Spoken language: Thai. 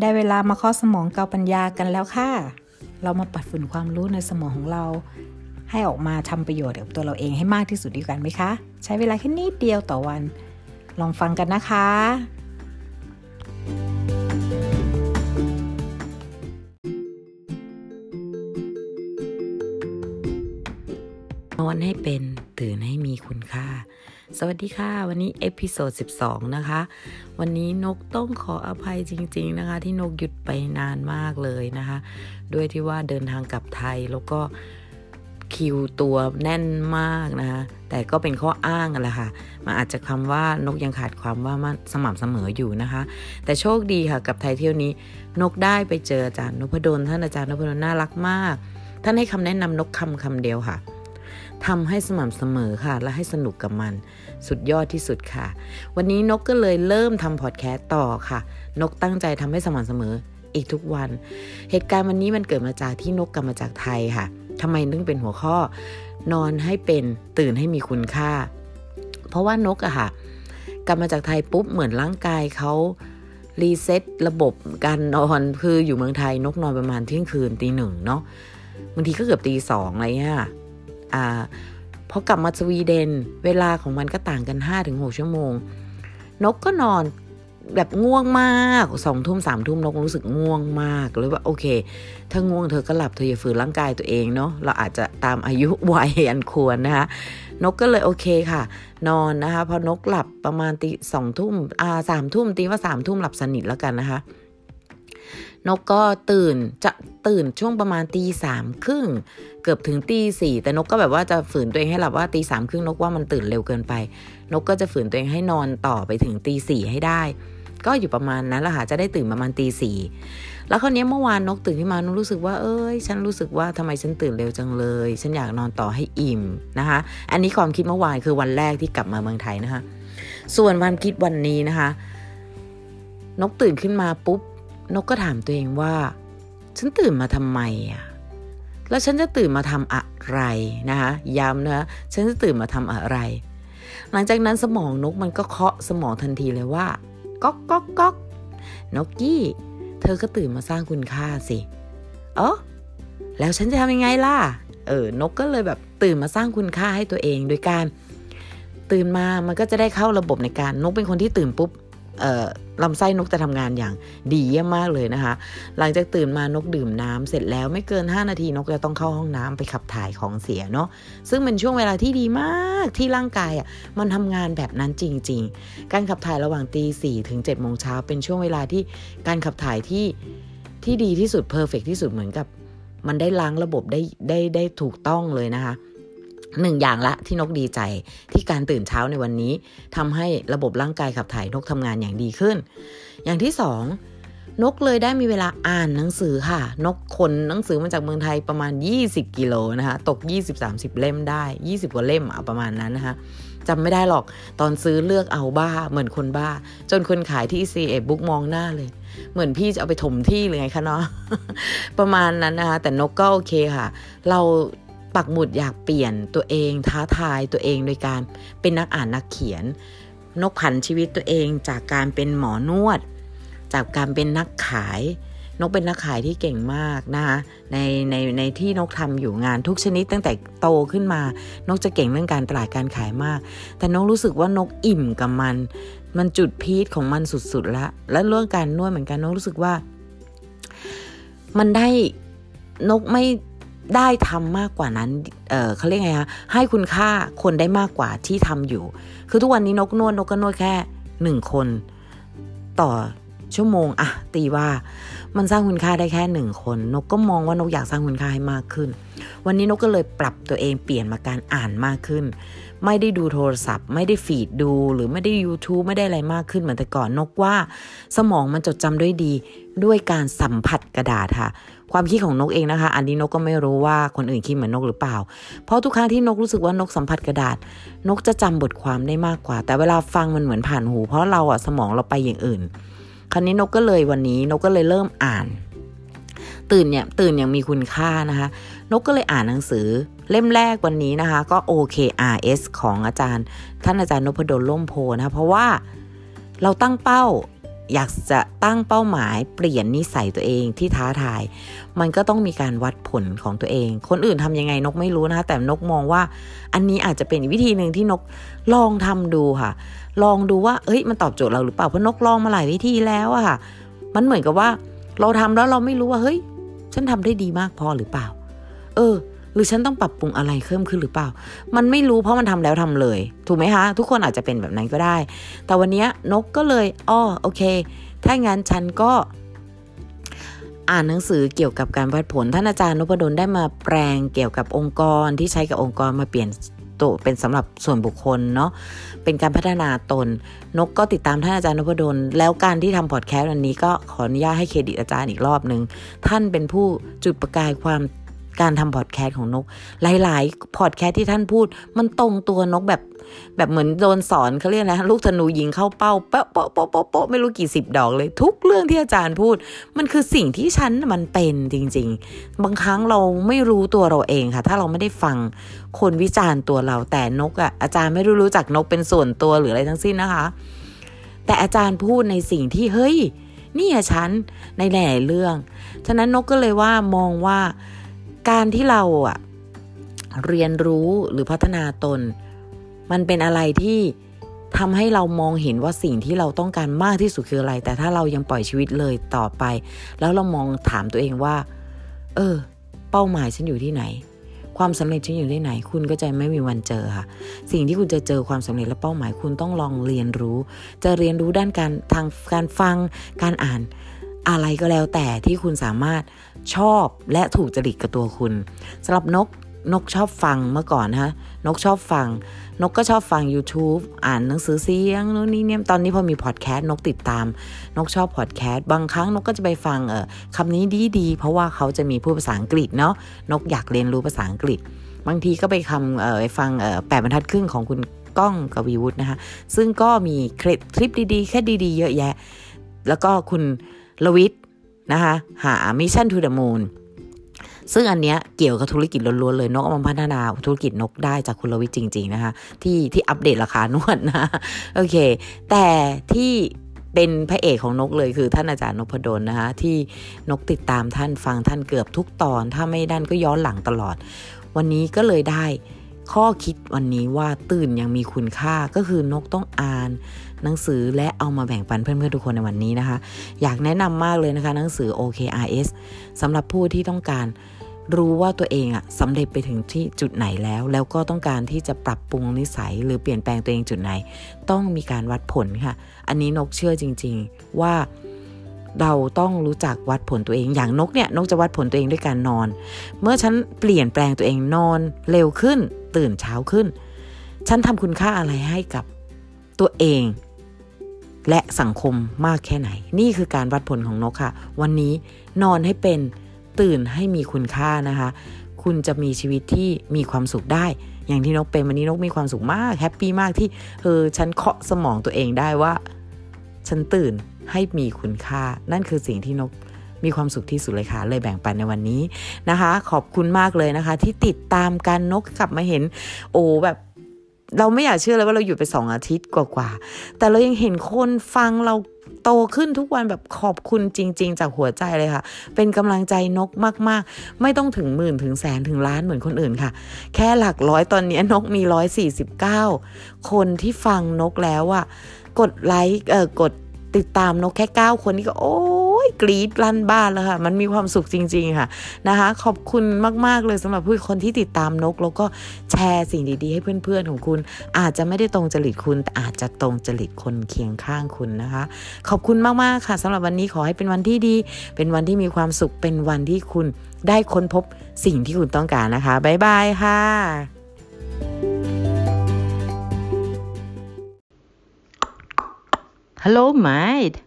ได้เวลามาเคาะสมองเกาปัญญากันแล้วค่ะ เรามาปัดฝุ่นความรู้ในสมองของเรา ให้ออกมาทำประโยชน์กับตัวเราเองให้มากที่สุดดีกันไหมคะ ใช้เวลาแค่นิดเดียวต่อวัน ลองฟังกันนะคะ นอนให้เป็นตื่นให้มีคุณค่า สวัสดีค่ะ วันนี้ episode 12 นะคะ วันนี้นกต้องขออภัยจริง ๆนะคะ ที่นกหยุดไปนานมากเลยนะคะ ด้วยที่ว่าเดินทางกลับไทยแล้วก็คิวตัวแน่นมากนะคะแต่ก็เป็นข้ออ้างแหละค่ะมันอาจจะคำว่านกยังขาดความว่ามันสม่ำเสมออยู่นะคะ แต่โชคดีค่ะกับไทยเที่ยวนี้ นกได้ไปเจออาจารย์นพดลท่านอาจารย์นพดลน่ารักมาก ท่านให้คำแนะนำนกคำคำเดียวค่ะ ทำให้สม่ำเสมอค่ะ และให้สนุกกับมัน สุดยอดที่สุดค่ะ วันนี้นกก็เลยเริ่มทำพอดแคสต์ต่อค่ะ นกตั้งใจทำให้สม่ำเสมออีกทุกวัน เหตุการณ์วันนี้มันเกิดมาจากที่นกกลับมาจากไทยค่ะทำไมถึงเป็นหัวข้อ นอนให้เป็นตื่นให้มีคุณค่า เพราะว่านกอะค่ะ กลับมาจากไทยปุ๊บเหมือนร่างกายเขา reset ระบบการนอนคืออยู่เมืองไทยนกนอนประมาณเที่ยงคืนตีหนึ่งเนาะบางทีก็เกือบตีสองอะไรเงี้ย อ่าพอกลับมาสวีเดน เวลาของมันก็ต่างกัน 5-6 ชั่วโมง นกก็นอนแบบง่วงมากสองทุ่มสามทุ่มนกรู้สึกง่วงมากเลยว่าโอเค ถ้าง่วงเธอก็หลับเธออย่าฝืนร่างกายตัวเองเนาะเราอาจจะตามอายุวัยอันควรนะคะ นกก็เลยโอเคค่ะ นอนนะคะพอนกหลับประมาณตีสองทุ่มอ่าสามทุ่มตีว่าสามทุ่มหลับสนิทแล้วกันนะคะ นกก็ตื่นจะตื่นช่วงประมาณตีสามครึ่งเกือบถึงตีสี่แต่นกก็แบบว่าจะฝืนตัวเองให้หลับว่าตีสามครึ่งนกว่ามันตื่นเร็วเกินไป นกก็จะฝืนตัวเองให้นอนต่อไปถึงตีสี่ให้ได้ ก็อยู่ประมาณนั้นแหละค่ะจะได้ตื่นประมาณตีสี่แล้วคราวนี้เมื่อวานนกตื่นขึ้นมานกรู้สึกว่าเอ้ย ฉันรู้สึกว่าทำไมฉันตื่นเร็วจังเลย ฉันอยากนอนต่อให้อิ่มนะคะ อันนี้ความคิดเมื่อวานคือวันแรกที่กลับมาเมืองไทยนะคะ ส่วนควันคิดวันนี้นะคะ นกตื่นขึ้นมาปุ๊บ นกก็ถามตัวเองว่า ฉันตื่นมาทำไมอะแล้วฉันจะตื่นมาทำอะไรนะคะย้ำนะฉันจะตื่นมาทำอะไร หลังจากนั้นสมองนกมันก็เคาะสมองทันทีเลยว่าก๊อกก๊อกก๊อกนกกี้ เธอก็ตื่นมาสร้างคุณค่าสิเออแล้วฉันจะทำยังไงล่ะเออนกก็เลยแบบตื่นมาสร้างคุณค่าให้ตัวเองโดยการ ตื่นมามันก็จะได้เข้าระบบในการนกเป็นคนที่ตื่นปุ๊บ ลำไส้นกจะทำงานอย่างดีเยี่ยมมากเลยนะคะ หลังจากตื่นมานกดื่มน้ำเสร็จแล้วไม่เกิน 5 นาทีนกจะต้องเข้าห้องน้ำไปขับถ่ายของเสียเนาะซึ่งเป็นช่วงเวลาที่ดีมากที่ร่างกายอะมันทำงานแบบนั้นจริง ๆ การขับถ่ายระหว่างตีสี่ถึง7จ็ดโมงเช้าเป็นช่วงเวลาที่การขับถ่ายที่ที่ดีที่สุดเพอร์เฟกที่สุดเหมือนกับ มันได้ล้างระบบได้ได้ได้ถูกต้องเลยนะคะ หนึ่งอย่างละที่นกดีใจที่การตื่นเช้าในวันนี้ทำให้ระบบร่างกายขับถ่ายนกทำงานอย่างดีขึ้น อย่างที่สองนกเลยได้มีเวลาอ่านหนังสือค่ะ นกขนหนังสือมาจากเมืองไทยประมาณ 20 กิโลนะคะตก 20-30 เล่มได้ 20 กว่าเล่มเอาประมาณนั้นนะคะจำไม่ได้หรอกตอนซื้อเลือกเอาบ้าเหมือนคนบ้า จนคนขายที่ c อบุ๊กมองหน้าเลย เหมือนพี่จะเอาไปถมที่เลยไงคะเนาะประมาณนั้นนะคะแต่นกก็โอเคค่ะ เรา ปักหมุดอยากเปลี่ยนตัวเองท้าทายตัวเองโดยการเป็นนักอ่านนักเขียน นกผันชีวิตตัวเองจากการเป็นหมอนวด จากการเป็นนักขาย นกเป็นนักขายที่เก่งมากนะคะในในในที่นกทำอยู่งานทุกชนิดตั้งแต่โตขึ้นมา นกจะเก่งเรื่องการตลาดการขายมาก แต่นกรู้สึกว่านกอิ่มกับมัน มันจุดพีคของมันสุดๆแล้วและเรื่องการนวดเหมือนกันนกรู้สึกว่า มันได้นกไม่ ได้ทำมากกว่านั้นเเขาเรียกไงคะให้คุณค่าคนได้มากกว่าที่ทำอยู่ คือทุกวันนี้นกนวดนกก็นวดแค่หนึ่งคน ต่อชั่วโมงอะตีว่ามันสร้างคุณค่าได้แค่หนึ่งคน นกก็มองว่านกอยากสร้างคุณค่าให้มากขึ้น วันนี้นกก็เลยปรับตัวเองเปลี่ยนมาการอ่านมากขึ้น ไม่ได้ดูโทรศัพท์ ไม่ได้ฟีดดูหรือไม่ได้ YouTube ไม่ได้อะไรมากขึ้นเหมือนแต่ก่อนนกว่า สมองมันจดจำด้วยดี ด้วยการสัมผัสกระดาษค่ะ ความคิดของนกเองนะคะ อันนี้นกก็ไม่รู้ว่าคนอื่นคิดเหมือนนกหรือเปล่า เพราะทุกครั้งที่นกรู้สึกว่านกสัมผัสกระดาษ นกจะจำบทความได้มากกว่า แต่เวลาฟังมันเหมือนผ่านหู เพราะเราอะสมองเราไปอย่างอื่น คราวนี้นกก็เลยวันนี้นกก็เลยเริ่มอ่าน ตื่นเนี่ยตื่นอย่างมีคุณค่านะคะนกก็เลยอ่านหนังสือเล่มแรกวันนี้นะคะ ก็ OKRS ของอาจารย์ ท่านอาจารย์นพดลล่มโพนะะเพราะว่าเราตั้งเป้าอยากจะตั้งเป้าหมายเปลี่ยนนิสัยตัวเองที่ท้าทาย มันก็ต้องมีการวัดผลของตัวเอง คนอื่นทำยังไงนกไม่รู้นะคะแต่นกมองว่า อันนี้อาจจะเป็นวิธีหนึ่งที่นกลองทำดูค่ะ ลองดูว่าเอ้ยมันตอบโจทย์เราหรือเปล่าเพราะนกลองมาหลายวิธีแล้วอะค่ะ มันเหมือนกับว่าเราทำแล้วเราไม่รู้ว่าเฮ้ย ฉันทำได้ดีมากพอหรือเปล่า เออ หรือฉันต้องปรับปรุงอะไรเพิ่มขึ้นหรือเปล่า มันไม่รู้เพราะมันทำแล้วทำเลย ถูกไหมคะ ทุกคนอาจจะเป็นแบบนั้นก็ได้ แต่วันนี้นกก็เลยอ้อโอเค ถ้างั้นฉันก็อ่านหนังสือเกี่ยวกับการวัดผลท่านอาจารย์นพดลได้มาแปลงเกี่ยวกับองค์กรที่ใช้กับองค์กรมาเปลี่ยน ตัวเป็นสำหรับส่วนบุคคลเนาะเป็นการพัฒนาตน นกก็ติดตามท่านอาจารย์นพดล แล้วการที่ทำพอดแคสต์วันนี้ก็ขออนุญาตให้เครดิตอาจารย์อีกรอบหนึ่งท่านเป็นผู้จุดประกายความ การทำพอดแคสต์ของนก หลายๆพอดแคสต์ที่ท่านพูด มันตรงตัวนกแบบ แบบเหมือนโดนสอนเขาเรียกนะลูกธนูยิงเข้าเป้าเป๊ะเป๊ะเป๊ะเป๊ะเป๊ะไม่รู้กี่สิบดอกเลย ทุกเรื่องที่อาจารย์พูด มันคือสิ่งที่ฉันมันเป็นจริง ๆ บางครั้งเราไม่รู้ตัวเราเองค่ะ ถ้าเราไม่ได้ฟังคนวิจารณ์ตัวเราแต่นกอะ่ะอาจารย์ไม่รู้รู้จักนกเป็นส่วนตัวหรืออะไรทั้งสิ้นนะคะ แต่อาจารย์พูดในสิ่งที่เฮ้ยนี่อะฉันในหลายๆเรื่อง ฉะนั้นนกก็เลยว่ามองว่า การที่เราอะเรียนรู้หรือพัฒนาตน มันเป็นอะไรที่ทำให้เรามองเห็นว่าสิ่งที่เราต้องการมากที่สุดคืออะไร แต่ถ้าเรายังปล่อยชีวิตเลยต่อไป แล้วเรามองถามตัวเองว่า เออ เป้าหมายฉันอยู่ที่ไหน ความสำเร็จฉันอยู่ที่ไหน คุณก็จะไม่มีวันเจอค่ะ สิ่งที่คุณจะเจอความสำเร็จและเป้าหมายคุณต้องลองเรียนรู้ จะเรียนรู้ด้านการทางการฟัง การอ่าน อะไรก็แล้วแต่ที่คุณสามารถชอบและถูกจริตกับตัวคุณสำหรับนกนกชอบฟังเมื่อก่อนนะนกชอบฟัง นกก็ชอบฟัง YouTube อ่านหนังสือเสียงนู่นนี่เนี่ยตอนนี้พอมีพอดแคสต์นกติดตาม นกชอบพอดแคสต์บางครั้งนกก็จะไปฟังเออคำนี้ดีดีเพราะว่าเขาจะมีพูดภาษาอังกฤษเนาะนกอยากเรียนรู้ภาษาอังกฤษ บางทีก็ไปคำเออไปฟังเออแปดบรรทัดครึ่งของคุณก้องกวีวุฒินะคะซึ่งก็มีคลิปคลิปดีๆแค่ดีๆ เยอะแยะ แล้วก็คุณ ลวิทนะคะหา Mission to the Moon ซึ่งอันเนี้ยเกี่ยวกับธุรกิจล้วนๆเลยนกเอามาพัฒนาธุรกิจนกได้จากคุณลวิทจริง ๆ นะคะที่ที่อัปเดตราคานวดนะโอเค แต่ที่เป็นพระเอกของนกเลยคือท่านอาจารย์นพดลนะคะที่นกติดตามท่านฟังท่านเกือบทุกตอน ถ้าไม่ดันก็ย้อนหลังตลอด วันนี้ก็เลยได้ ข้อคิดวันนี้ว่าตื่นยังมีคุณค่าก็คือนกต้องอ่าน หนังสือและเอามาแบ่งปันเพื่อนๆทุกคนในวันนี้นะคะ อยากแนะนำมากเลยนะคะ หนังสือ OKRS สำหรับผู้ที่ต้องการรู้ว่าตัวเองอะสำเร็จไปถึงที่จุดไหนแล้ว แล้วก็ต้องการที่จะปรับปรุงนิสัย หรือเปลี่ยนแปลงตัวเองจุดไหน ต้องมีการวัดผลค่ะ อันนี้นกเชื่อจริง ๆ ว่าเราต้องรู้จักวัดผลตัวเองอย่างนกเนี่ยนกจะวัดผลตัวเองด้วยการนอน เมื่อฉันเปลี่ยนแปลงตัวเองนอนเร็วขึ้น ตื่นเช้าขึ้น ฉันทำคุณค่าอะไรให้กับตัวเอง และสังคมมากแค่ไหน นี่คือการวัดผลของนกค่ะ วันนี้นอนให้เป็นตื่นให้มีคุณค่านะคะ คุณจะมีชีวิตที่มีความสุขได้ อย่างที่นกเป็นวันนี้นกมีความสุขมากแฮปปี้มากที่เออฉันเคาะสมองตัวเองได้ว่า ฉันตื่นให้มีคุณค่า นั่นคือสิ่งที่นก มีความสุขที่สุดเลยค่ะ เลยแบ่งปันในวันนี้นะคะ ขอบคุณมากเลยนะคะ ที่ติดตามกันนกกลับมาเห็น โอ้แบบเราไม่อยากเชื่อเลยว่าเราอยู่ไปสองอาทิตย์กว่าๆ แต่เรายังเห็นคนฟังเราโตขึ้นทุกวันแบบขอบคุณจริง ๆ จากหัวใจเลยค่ะ เป็นกำลังใจนกมากๆ ไม่ต้องถึงหมื่นถึงแสนถึงล้านเหมือนคนอื่นค่ะ แค่หลักร้อยตอนนี้นกมีร้อยสี่สิบเก้าคนที่ฟังนกแล้วอะกดไลค์เออกดติดตามนกแค่9คนนี่ก็โอ้ ยกรี๊ดลั่นบ้านแล้วค่ะ มันมีความสุขจริง ๆ ค่ะนะคะ ขอบคุณมาก ๆ เลยสำหรับผู้คนที่ติดตามนก แล้วก็แชร์สิ่งดี ๆ ให้เพื่อน ๆ ของคุณ อาจจะไม่ได้ตรงจริตคุณ แต่อาจจะตรงจริตคนเคียงข้างคุณนะคะ ขอบคุณมาก ๆ ค่ะสำหรับวันนี้ขอให้เป็นวันที่ดี เป็นวันที่มีความสุข เป็นวันที่คุณได้ค้นพบสิ่งที่คุณต้องการนะคะบ๊ายบายค่ะ Hello, mate.